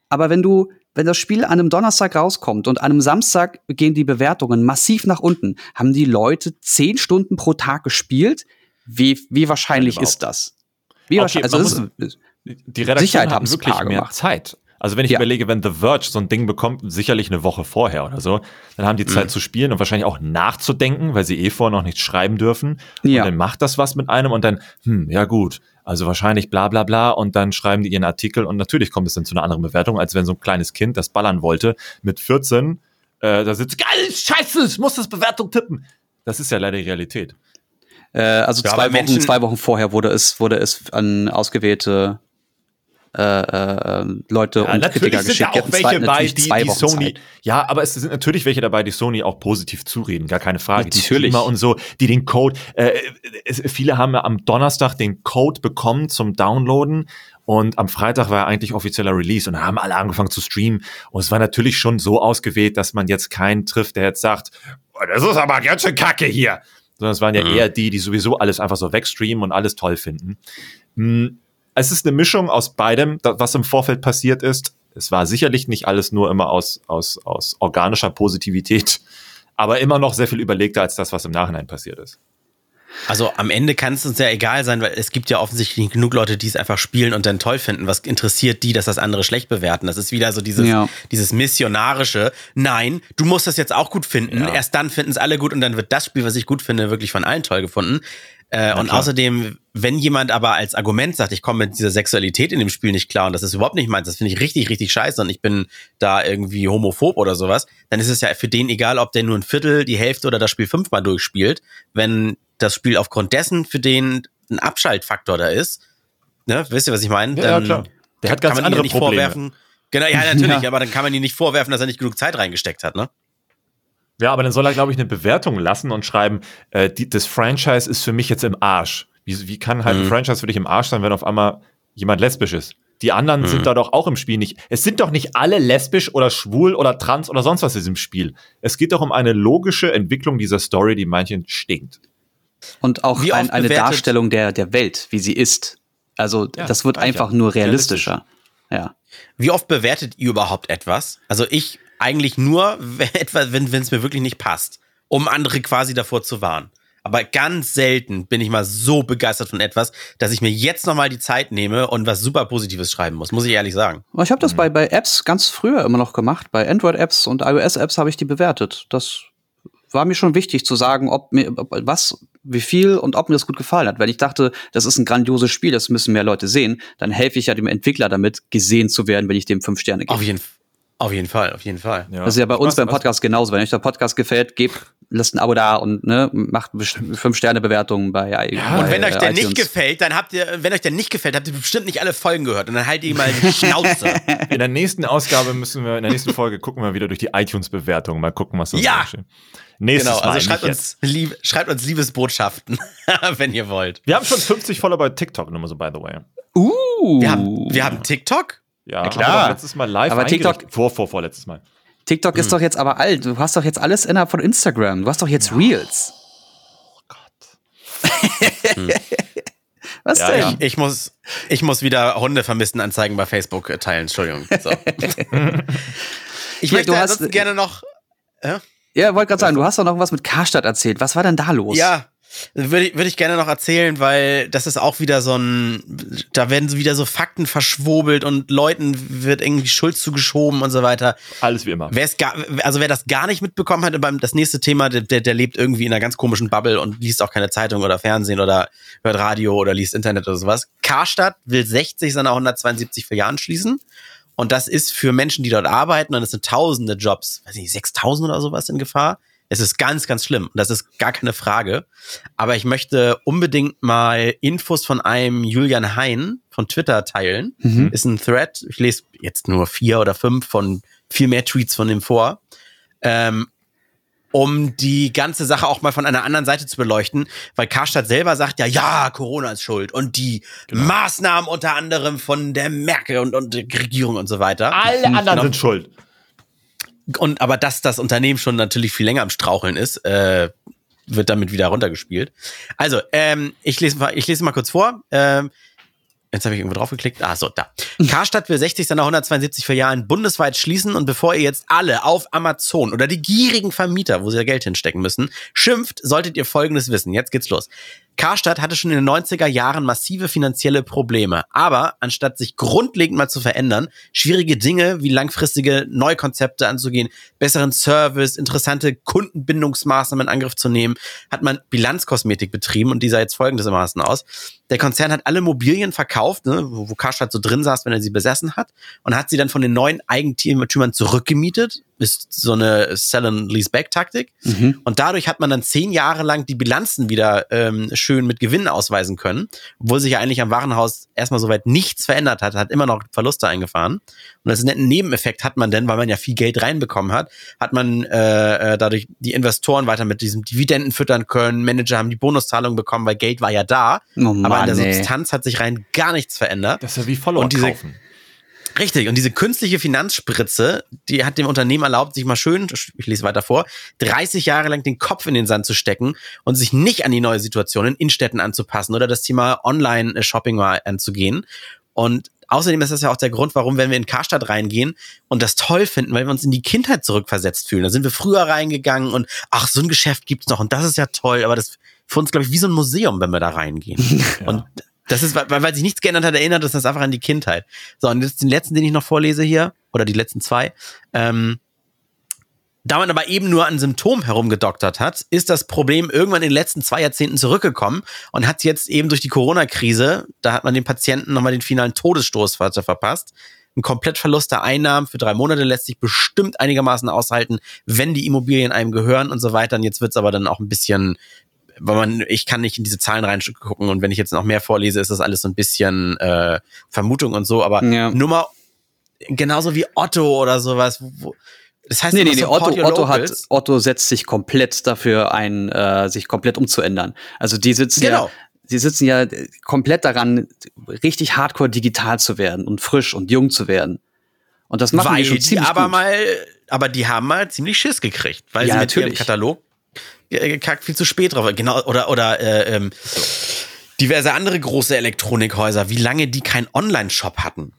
Aber wenn du, wenn das Spiel an einem Donnerstag rauskommt und an einem Samstag gehen die Bewertungen massiv nach unten, haben die Leute zehn Stunden pro Tag gespielt? Wie, wie wahrscheinlich Nein, ist das? Wie Okay, wahrscheinlich, also ist, Die Redaktion haben's wirklich mehr gemacht. Zeit. Also wenn ich Ja. überlege, wenn The Verge so ein Ding bekommt, sicherlich eine Woche vorher oder so, dann haben die Zeit Mhm. zu spielen und wahrscheinlich auch nachzudenken, weil sie eh vorher noch nichts schreiben dürfen. Ja. Und dann macht das was mit einem und dann, hm, ja gut, also wahrscheinlich bla bla bla und dann schreiben die ihren Artikel und natürlich kommt es dann zu einer anderen Bewertung, als wenn so ein kleines Kind, das ballern wollte, mit 14, äh, da sitzt, geil, scheiße, ich muss das Bewertung tippen. Das ist ja leider die Realität. Äh, also Ja, zwei, Wochen, Menschen- zwei Wochen vorher wurde es, wurde es an ausgewählte äh, äh, Leute und Kritiker geschickt. Die hatten zwei, natürlich zwei Wochen Sony, Zeit. ja, aber es sind natürlich welche dabei, die Sony auch positiv zureden, gar keine Frage. Die Natürlich. Streamer und so, die den Code, äh, es, viele haben ja am Donnerstag den Code bekommen zum Downloaden und am Freitag war ja eigentlich offizieller Release und da haben alle angefangen zu streamen und es war natürlich schon so ausgewählt, dass man jetzt keinen trifft, der jetzt sagt, oh, das ist aber ganz schön kacke hier. Sondern es waren ja Mhm. eher die, die sowieso alles einfach so wegstreamen und alles toll finden. Hm, es ist eine Mischung aus beidem, was im Vorfeld passiert ist. Es war sicherlich nicht alles nur immer aus, aus, aus organischer Positivität, [laughs] aber immer noch sehr viel überlegter als das, was im Nachhinein passiert ist. Also am Ende kann es uns ja egal sein, weil es gibt ja offensichtlich genug Leute, die es einfach spielen und dann toll finden. Was interessiert die, dass das andere schlecht bewerten? Das ist wieder so dieses, Ja. dieses missionarische. Nein, du musst das jetzt auch gut finden. Ja. Erst dann finden es alle gut und dann wird das Spiel, was ich gut finde, wirklich von allen toll gefunden. Äh, und außerdem, wenn jemand aber als Argument sagt, ich komme mit dieser Sexualität in dem Spiel nicht klar und das ist überhaupt nicht meins, das finde ich richtig, richtig scheiße und ich bin da irgendwie homophob oder sowas, dann ist es ja für den egal, ob der nur ein Viertel, die Hälfte oder das Spiel fünfmal durchspielt. Wenn das Spiel aufgrund dessen für den ein Abschaltfaktor da ist, ne, wisst ihr, was ich meine? Ja, ja, klar. Der hat kann ganz andere nicht Probleme. vorwerfen. Genau, ja, natürlich, Ja. [laughs] aber dann kann man ihn nicht vorwerfen, dass er nicht genug Zeit reingesteckt hat, ne? Ja, aber dann soll er, glaube ich, eine Bewertung lassen und schreiben, äh, die, das Franchise ist für mich jetzt im Arsch. Wie, wie kann halt ein Mhm. Franchise für dich im Arsch sein, wenn auf einmal jemand lesbisch ist? Die anderen Mhm. sind da doch auch im Spiel nicht. Es sind doch nicht alle lesbisch oder schwul oder trans oder sonst was in diesem Spiel. Es geht doch um eine logische Entwicklung dieser Story, die manchen stinkt. Und auch ein, eine bewertet- Darstellung der, der Welt, wie sie ist. Also Ja, das wird ich einfach ja. nur realistischer. Ja. Wie oft bewertet ihr überhaupt etwas? Also ich eigentlich nur, wenn etwa, wenn es mir wirklich nicht passt, um andere quasi davor zu warnen. Aber ganz selten bin ich mal so begeistert von etwas, dass ich mir jetzt nochmal die Zeit nehme und was super Positives schreiben muss, muss ich ehrlich sagen. Ich habe das bei, bei Apps ganz früher immer noch gemacht. Bei Android-Apps und iOS-Apps habe ich die bewertet. Das war mir schon wichtig zu sagen, ob mir ob, was, wie viel und ob mir das gut gefallen hat. Weil ich dachte, das ist ein grandioses Spiel, das müssen mehr Leute sehen. Dann helfe ich ja dem Entwickler damit, gesehen zu werden, wenn ich dem fünf Sterne gebe. Auf jeden, auf jeden Fall, auf jeden Fall. Ja. Das ist ja bei Ich uns beim was- Podcast genauso. Wenn euch der Podcast gefällt, gebt, lasst ein Abo da und ne, macht fünf Sterne Bewertungen bei Ja, Und bei, wenn euch der äh, nicht iTunes. gefällt, dann habt ihr, wenn euch der nicht gefällt, habt ihr bestimmt nicht alle Folgen gehört und dann haltet ihr mal die Schnauze. [laughs] In der nächsten Ausgabe müssen wir, in der nächsten Folge gucken wir wieder durch die iTunes-Bewertung. Mal gucken, was da Ja! so steht. Nächstes genau, also Mal, schreibt nicht uns, lieb, schreibt uns Liebesbotschaften, [laughs] wenn ihr wollt. Wir haben schon 50 Follower bei TikTok, nur mal so, by the way. Uh, Wir haben, wir haben TikTok? Ja, Na klar. letztes Mal live Aber TikTok-. Vor, vor, vor, letztes Mal. TikTok ist doch jetzt aber alt. Du hast doch jetzt alles innerhalb von Instagram. Du hast doch jetzt Reels. Oh Gott. [laughs] Was Ja, denn? ja. Ich muss, ich muss wieder Hunde vermissten Anzeigen bei Facebook äh, teilen. Entschuldigung. So. [laughs] ich möchte du hast- gerne noch. Ja, wollte gerade sagen, du hast doch noch was mit Karstadt erzählt. Was war denn da los? Ja, würde ich, würde ich gerne noch erzählen, weil das ist auch wieder so ein, da werden wieder so Fakten verschwobelt und Leuten wird irgendwie Schuld zugeschoben und so weiter. Alles wie immer. Wer es gar, also wer das gar nicht mitbekommen hat, beim das nächste Thema, der, der, der lebt irgendwie in einer ganz komischen Bubble und liest auch keine Zeitung oder Fernsehen oder hört Radio oder liest Internet oder sowas. Karstadt will 60 seiner 172 Filialen schließen. Und das ist für Menschen, die dort arbeiten, und es sind tausende Jobs, weiß nicht, 6000 oder sowas in Gefahr. Es ist ganz, ganz schlimm. Und das ist gar keine Frage. Aber ich möchte unbedingt mal Infos von einem Julian Hein von Twitter teilen. Mhm. Ist ein Thread. Ich lese jetzt nur vier oder fünf von viel mehr Tweets von dem vor. Ähm, um die ganze Sache auch mal von einer anderen Seite zu beleuchten, weil Karstadt selber sagt ja, ja, Corona ist schuld und die Maßnahmen unter anderem von der Merkel und, und der Regierung und so weiter. Alle anderen Genau. sind schuld. Und aber dass das Unternehmen schon natürlich viel länger am Straucheln ist, äh, wird damit wieder runtergespielt. Also, ähm, ich lese mal, ich lese mal kurz vor. Ähm, jetzt habe ich irgendwo drauf geklickt. Ah, so, da. [laughs] Karstadt will 60 seiner 172 Filialen bundesweit schließen und bevor ihr jetzt alle auf Amazon oder die gierigen Vermieter, wo sie ja Geld hinstecken müssen, schimpft, solltet ihr Folgendes wissen. Jetzt geht's los. Karstadt hatte schon in den 90er Jahren massive finanzielle Probleme. Aber anstatt sich grundlegend mal zu verändern, schwierige Dinge wie langfristige Neukonzepte anzugehen, besseren Service, interessante Kundenbindungsmaßnahmen in Angriff zu nehmen, hat man Bilanzkosmetik betrieben und die sah jetzt folgendermaßen aus. Der Konzern hat alle Mobilien verkauft, ne, wo, wo Karstadt so drin saß, wenn er sie besessen hat, und hat sie dann von den neuen Eigentümern zurückgemietet. Ist so eine Sell-and-Lease-Back-Taktik. Mhm. Und dadurch hat man dann zehn Jahre lang die Bilanzen wieder ähm, schön mit Gewinnen ausweisen können, obwohl sich ja eigentlich am Warenhaus erstmal soweit nichts verändert hat, hat immer noch Verluste eingefahren. Und als netten Nebeneffekt hat man denn, weil man ja viel Geld reinbekommen hat, hat man äh, äh, dadurch die Investoren weiter mit diesem Dividenden füttern können, Manager haben die Bonuszahlung bekommen, weil Geld war ja da, Oh aber Mann, an der ey. Substanz hat sich rein gar nichts verändert. Das ist ja wie Follower Und diese- kaufen. Richtig, und diese künstliche Finanzspritze, die hat dem Unternehmen erlaubt, sich mal schön, ich lese weiter vor, 30 Jahre lang den Kopf in den Sand zu stecken und sich nicht an die neue Situation in Innenstädten anzupassen oder das Thema Online-Shopping mal anzugehen. Und außerdem ist das ja auch der Grund, warum, wenn wir in Karstadt reingehen und das toll finden, weil wir uns in die Kindheit zurückversetzt fühlen. Da sind wir früher reingegangen und ach, so ein Geschäft gibt's noch und das ist ja toll, aber das für uns, glaube ich, wie so ein Museum, wenn wir da reingehen. [laughs] Und das ist, weil, weil sich nichts geändert hat, erinnert das einfach an die Kindheit. So, und jetzt den letzten, den ich noch vorlese hier, oder die letzten zwei. Ähm, Da man aber eben nur an Symptomen herumgedoktert hat, ist das Problem irgendwann in den letzten zwei Jahrzehnten zurückgekommen und hat jetzt eben durch die Corona-Krise, da hat man den Patienten nochmal den finalen Todesstoß verpasst. Ein Komplettverlust der Einnahmen für drei Monate lässt sich bestimmt einigermaßen aushalten, wenn die Immobilien einem gehören und so weiter. Und jetzt wird's aber dann auch ein bisschen, weil man, ich kann nicht in diese Zahlen reingucken und wenn ich jetzt noch mehr vorlese, ist das alles so ein bisschen äh, Vermutung und so, aber Ja. nur mal genauso wie Otto oder sowas, wo, das heißt, Nee, nee, nee, Otto, Otto, hat. Otto setzt sich komplett dafür ein, äh, sich komplett umzuändern. Also die sitzen Genau. ja, die sitzen ja komplett daran, richtig hardcore digital zu werden und frisch und jung zu werden. Und das machen weil die schon die ziemlich aber gut. mal, aber die haben mal ziemlich Schiss gekriegt, weil Ja, sie mit ihrem natürlich. Katalog äh, gekackt viel zu spät drauf. Genau, oder, oder äh, ähm, diverse andere große Elektronikhäuser, wie lange die keinen Online-Shop hatten.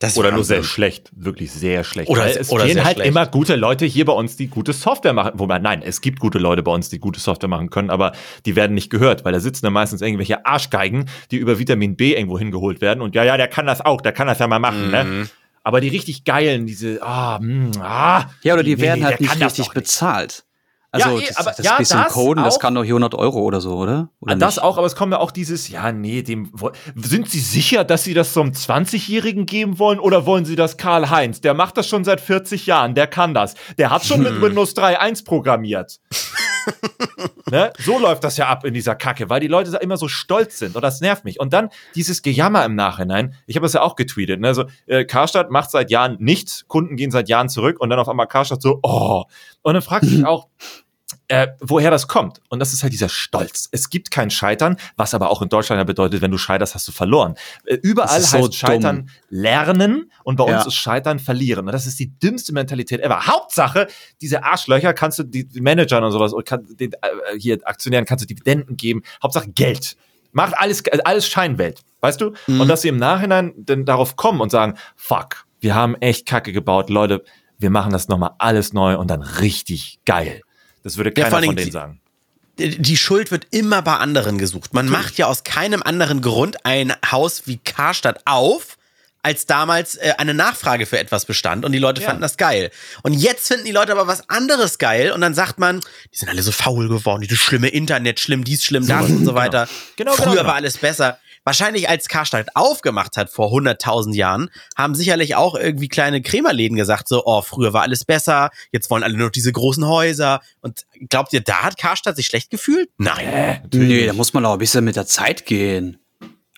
Das ist Oder nur sehr schlecht, wirklich sehr schlecht. Oder es oder fehlen halt schlecht. immer gute Leute hier bei uns, die gute Software machen. Wobei, nein, es gibt gute Leute bei uns, die gute Software machen können, aber die werden nicht gehört, weil da sitzen dann meistens irgendwelche Arschgeigen, die über Vitamin B irgendwo hingeholt werden. Und ja, ja, der kann das auch, der kann das ja mal machen, Mhm. ne? Aber die richtig geilen, diese, ah, mh, ah. ja, oder die nee, werden nee, halt nicht richtig doch nicht. Also Ja, eh, das, aber das ja, bisschen das Coden, das kann doch hier 100 Euro oder so, oder? oder das nicht? auch, aber es kommt ja auch dieses, ja, nee, dem, sind Sie sicher, dass Sie das so einem 20-Jährigen geben wollen oder wollen Sie das Karl-Heinz? Der macht das schon seit 40 Jahren, der kann das. Der hat schon mit Hm. Windows 3.1 programmiert. [laughs] ne? So läuft das ja ab in dieser Kacke, weil die Leute da immer so stolz sind und das nervt mich. Und dann dieses Gejammer im Nachhinein, ich habe das ja auch getweetet, ne? also äh, Karstadt macht seit Jahren nichts, Kunden gehen seit Jahren zurück und dann auf einmal Karstadt so, oh. Und dann fragt sich [clears throat] auch, äh, woher das kommt. Und das ist halt dieser Stolz. Es gibt kein Scheitern, was aber auch in Deutschland ja bedeutet, wenn du scheiterst, hast du verloren. Äh, überall so heißt Scheitern dumm. lernen und bei Ja. uns ist Scheitern verlieren. Und das ist die dümmste Mentalität ever. Hauptsache, diese Arschlöcher kannst du die Managern und sowas, kann, den, äh, hier Aktionären kannst du Dividenden geben. Hauptsache Geld. Macht alles, äh, alles Scheinwelt. Weißt du? Mhm. Und dass sie im Nachhinein dann darauf kommen und sagen, fuck, wir haben echt Kacke gebaut. Leute, wir machen das nochmal alles neu und dann richtig geil. Das würde Ja, keiner allen von denen sagen. die Schuld wird immer bei anderen gesucht. Man macht ja aus keinem anderen Grund ein Haus wie Karstadt auf, als damals äh, eine Nachfrage für etwas bestand und die Leute Ja. fanden das geil. Und jetzt finden die Leute aber was anderes geil und dann sagt man, die sind alle so faul geworden, dieses schlimme Internet, schlimm dies, schlimm das und so weiter. Genau, Früher genau, genau. war alles besser. Wahrscheinlich als Karstadt aufgemacht hat vor 100.000 Jahren, haben sicherlich auch irgendwie kleine Krämerläden gesagt, so, oh, früher war alles besser, jetzt wollen alle nur noch diese großen Häuser. Und glaubt ihr, da hat Karstadt sich schlecht gefühlt? Nein. Nee, da muss man auch ein bisschen mit der Zeit gehen.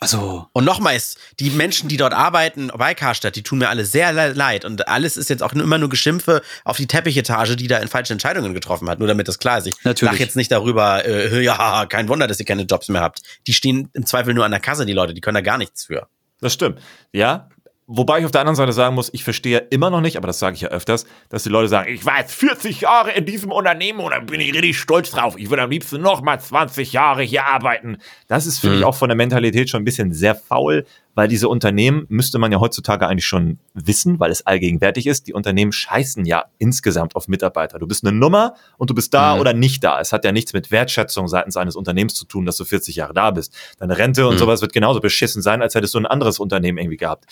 Also, Und nochmals, die Menschen, die dort arbeiten bei Karstadt, die tun mir alle sehr le- leid. Und alles ist jetzt auch immer nur Geschimpfe auf die Teppichetage, die da in falsche Entscheidungen getroffen hat. Nur damit das klar ist. Ich Natürlich. lach jetzt nicht darüber, äh, [laughs] ja, kein Wunder, dass ihr keine Jobs mehr habt. Die stehen im Zweifel nur an der Kasse, die Leute, die können da gar nichts für. Das stimmt. Ja. Wobei ich auf der anderen Seite sagen muss, ich verstehe immer noch nicht, aber das sage ich ja öfters, dass die Leute sagen, ich war jetzt 40 Jahre in diesem Unternehmen und da bin ich richtig stolz drauf. Ich würde am liebsten noch mal 20 Jahre hier arbeiten. Das ist, finde ich, auch von der Mentalität schon ein bisschen sehr faul, weil diese Unternehmen müsste man ja heutzutage eigentlich schon wissen, weil es allgegenwärtig ist. Die Unternehmen scheißen ja insgesamt auf Mitarbeiter. Du bist eine Nummer und du bist da oder nicht da. Es hat ja nichts mit Wertschätzung seitens eines Unternehmens zu tun, dass du 40 Jahre da bist. Deine Rente und sowas wird genauso beschissen sein, als hättest du ein anderes Unternehmen irgendwie gehabt.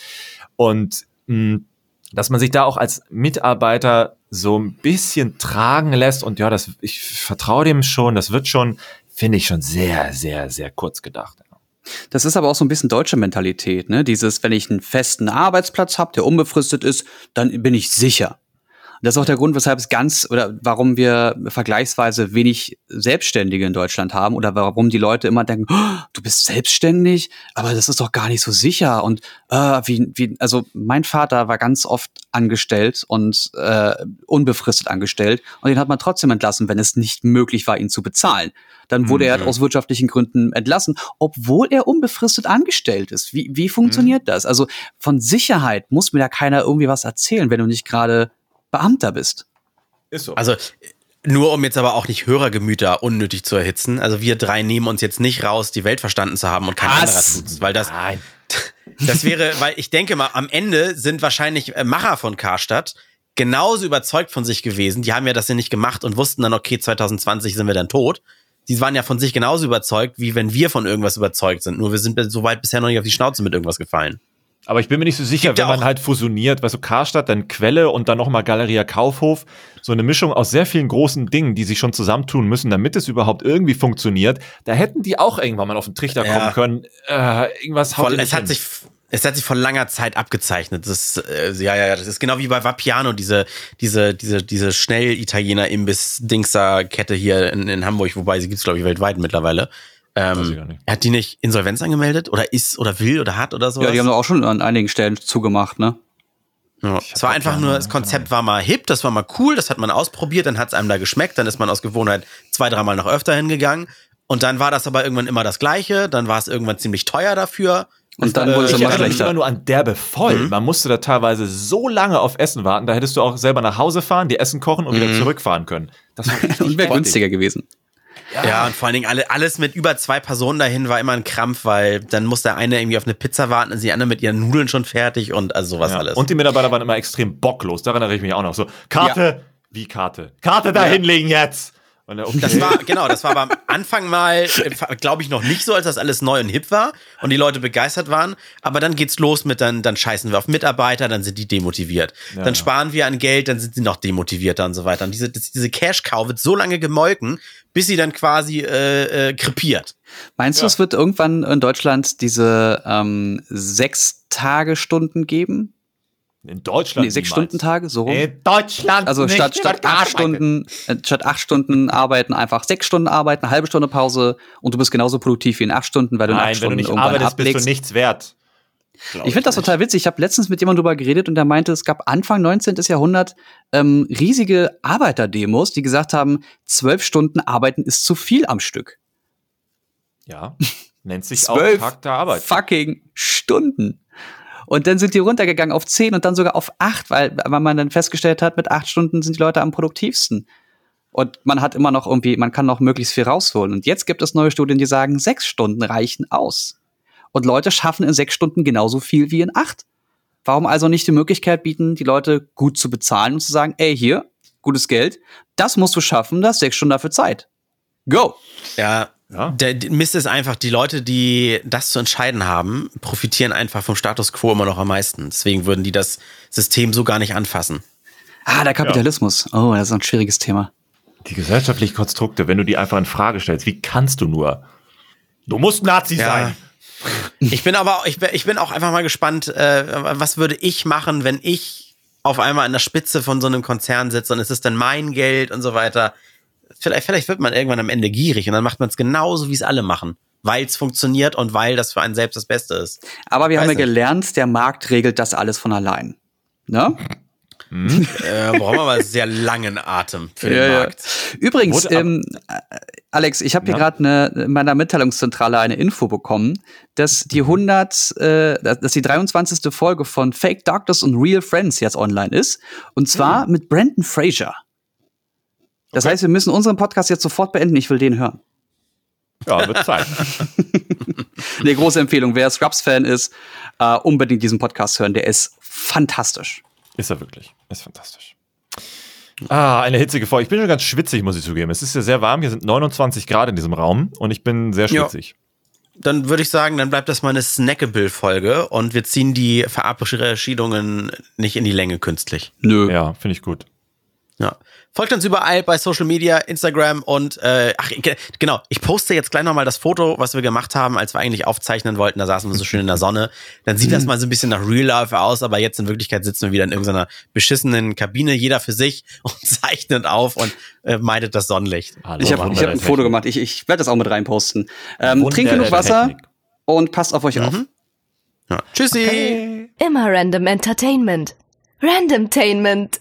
Und mh, dass man sich da auch als Mitarbeiter so ein bisschen tragen lässt und ja, das, ich vertraue dem schon, das wird schon, finde ich schon sehr, sehr, sehr kurz gedacht. Das ist aber auch so ein bisschen deutsche Mentalität, ne? Dieses, wenn ich einen festen Arbeitsplatz habe, der unbefristet ist, dann bin ich sicher. Das ist auch der Grund, weshalb es ganz oder warum wir vergleichsweise wenig Selbstständige in Deutschland haben oder warum die Leute immer denken, oh, du bist selbstständig, aber das ist doch gar nicht so sicher und äh, wie, wie also mein Vater war ganz oft angestellt und äh, unbefristet angestellt und den hat man trotzdem entlassen, wenn es nicht möglich war, ihn zu bezahlen. Dann wurde er aus wirtschaftlichen Gründen entlassen, obwohl er unbefristet angestellt ist. Wie, wie funktioniert das? Also von Sicherheit muss mir da keiner irgendwie was erzählen, wenn du nicht gerade Beamter bist. Ist so. Also nur um jetzt aber auch nicht Hörergemüter unnötig zu erhitzen. Also wir drei nehmen uns jetzt nicht raus, die Welt verstanden zu haben und kein Was? anderer tut's, weil das Nein. [laughs] das wäre, weil ich denke mal, am Ende sind wahrscheinlich äh, Macher von Karstadt genauso überzeugt von sich gewesen. Die haben ja das ja nicht gemacht und wussten dann, okay, 2020 sind wir dann tot. Die waren ja von sich genauso überzeugt, wie wenn wir von irgendwas überzeugt sind. Nur wir sind soweit bisher noch nicht auf die Schnauze mit irgendwas gefallen. Aber ich bin mir nicht so sicher, wenn man halt fusioniert, weißt du, Karstadt, dann Quelle und dann nochmal Galeria Kaufhof, so eine Mischung aus sehr vielen großen Dingen, die sich schon zusammentun müssen, damit es überhaupt irgendwie funktioniert. Da hätten die auch irgendwann mal auf den Trichter Ja. kommen können. Äh, irgendwas haut Voll, es hat sich es hat sich vor langer Zeit abgezeichnet. Das, äh, ja, ja, das ist genau wie bei Vapiano, diese, diese, diese, diese Schnell-Italiener-Imbiss-Dingser-Kette hier in, in Hamburg, wobei sie gibt's glaube ich, weltweit mittlerweile. Ich Ähm, hat die nicht Insolvenz angemeldet oder ist oder will oder hat oder so? Ja, die haben doch auch schon an einigen Stellen zugemacht, ne? Ja, Ich es war einfach nur, das. Konzept war mal hip, das war mal cool, das hat man ausprobiert, dann hat es einem da geschmeckt, dann ist man aus Gewohnheit zwei, dreimal noch öfter hingegangen. Und dann war das aber irgendwann immer das Gleiche, dann war es irgendwann ziemlich teuer dafür. Und dann Äh, wurde es Ich immer schlechter. immer nur an derbe voll. Mhm. Man musste da teilweise so lange auf Essen warten, da hättest du auch selber nach Hause fahren, die Essen kochen und Mhm. wieder zurückfahren können. Das [laughs] wäre günstiger gewesen. Ja, und vor allen Dingen alle, alles mit über zwei Personen dahin war immer ein Krampf, weil dann muss der eine irgendwie auf eine Pizza warten, und die andere mit ihren Nudeln schon fertig und also sowas Ja. alles. Und die Mitarbeiter waren immer extrem bocklos. Daran erinnere ich mich auch noch. So, Karte, wie Karte? Karte da hinlegen jetzt! Und dann, okay. das war, genau, das war am Anfang mal, glaube ich, noch nicht so, als das alles neu und hip war und die Leute begeistert waren. Aber dann geht's los mit, dann, dann scheißen wir auf Mitarbeiter, dann sind die demotiviert. Ja. Dann sparen wir an Geld, dann sind sie noch demotivierter und so weiter. Und diese, diese Cash-Cow wird so lange gemolken, bis sie dann quasi äh, äh, krepiert. Meinst du, Ja. es wird irgendwann in Deutschland diese ähm, sechs Tagestunden geben? In Deutschland. Nee, sechs. Stunden Tage, so rum? In Deutschland. Also nicht. statt, statt acht. Stunden, äh, statt acht Stunden arbeiten, einfach sechs Stunden arbeiten, eine halbe Stunde Pause und du bist genauso produktiv wie in acht Stunden, weil du in acht Nein, wenn du Stunden nicht arbeitest, bist du ablegst. nichts wert. Ich finde das total witzig. Ich habe letztens mit jemandem drüber geredet und der meinte, es gab Anfang 19. Jahrhundert ähm, riesige Arbeiterdemos, die gesagt haben, zwölf Stunden arbeiten ist zu viel am Stück. Ja, nennt sich auch Tag der Arbeit. fucking Stunden. Und dann sind die runtergegangen auf zehn und dann sogar auf acht, weil, weil man dann festgestellt hat, mit acht Stunden sind die Leute am produktivsten. Und man hat immer noch irgendwie, man kann noch möglichst viel rausholen. Und jetzt gibt es neue Studien, die sagen, sechs Stunden reichen aus. Und Leute schaffen in sechs Stunden genauso viel wie in acht. Warum also nicht die Möglichkeit bieten, die Leute gut zu bezahlen und zu sagen, ey, hier, gutes Geld, das musst du schaffen, das sechs Stunden dafür Zeit. Go! Ja, Ja. Der Mist ist einfach, die Leute, die das zu entscheiden haben, profitieren einfach vom Status quo immer noch am meisten. Deswegen würden die das System so gar nicht anfassen. Ah, der Kapitalismus. Oh, das ist ein schwieriges Thema. Die gesellschaftlichen Konstrukte, wenn du die einfach in Frage stellst, wie kannst du nur? Du musst Nazi Ja. sein. [laughs] Ich bin aber, ich bin, ich bin auch einfach mal gespannt, äh, was würde ich machen, wenn ich auf einmal an der Spitze von so einem Konzern sitze und es ist dann mein Geld und so weiter. Vielleicht, vielleicht wird man irgendwann am Ende gierig und dann macht man es genauso, wie es alle machen. Weil es funktioniert und weil das für einen selbst das Beste ist. Aber wir Weiß haben ja nicht. gelernt, der Markt regelt das alles von allein. Ne? [laughs] Äh, brauchen wir mal sehr langen Atem für den Markt. Übrigens, Wurde ab- ähm, äh, Alex, ich habe hier Ja? gerade in meiner Mitteilungszentrale eine Info bekommen, dass die 100, äh, dass die 23. Folge von Fake Doctors und Real Friends jetzt online ist. Und zwar mit Brandon Fraser. Das Okay. heißt, wir müssen unseren Podcast jetzt sofort beenden. Ich will den hören. Ja, wird Zeit. [laughs] Eine große Empfehlung. Wer Scrubs-Fan ist, äh, unbedingt diesen Podcast hören. Der ist fantastisch. Ist er wirklich. Ist fantastisch. Ah, eine hitzige Folge. Ich bin schon ganz schwitzig, muss ich zugeben. Es ist ja sehr warm. Hier sind 29 Grad in diesem Raum und ich bin sehr schwitzig. Dann würde ich sagen, dann bleibt das mal eine Snackable-Folge und wir ziehen die Verabschiedungen nicht in die Länge künstlich. Nö. Ja, finde ich gut. Ja. Folgt uns überall bei Social Media, Instagram und äh, ach ge- genau, ich poste jetzt gleich nochmal das Foto, was wir gemacht haben, als wir eigentlich aufzeichnen wollten. Da saßen wir so schön in der Sonne. Dann sieht das mal so ein bisschen nach Real Life aus, aber jetzt in Wirklichkeit sitzen wir wieder in irgendeiner beschissenen Kabine, jeder für sich [laughs] und zeichnet auf und äh, meidet das Sonnenlicht. Hallo, Ich habe hab ein Foto gemacht. Ich, ich werde das auch mit reinposten. Ähm, trinkt genug Wasser Technik. und passt auf euch auf. Ja. Tschüssi. Immer Random Entertainment. Randomtainment.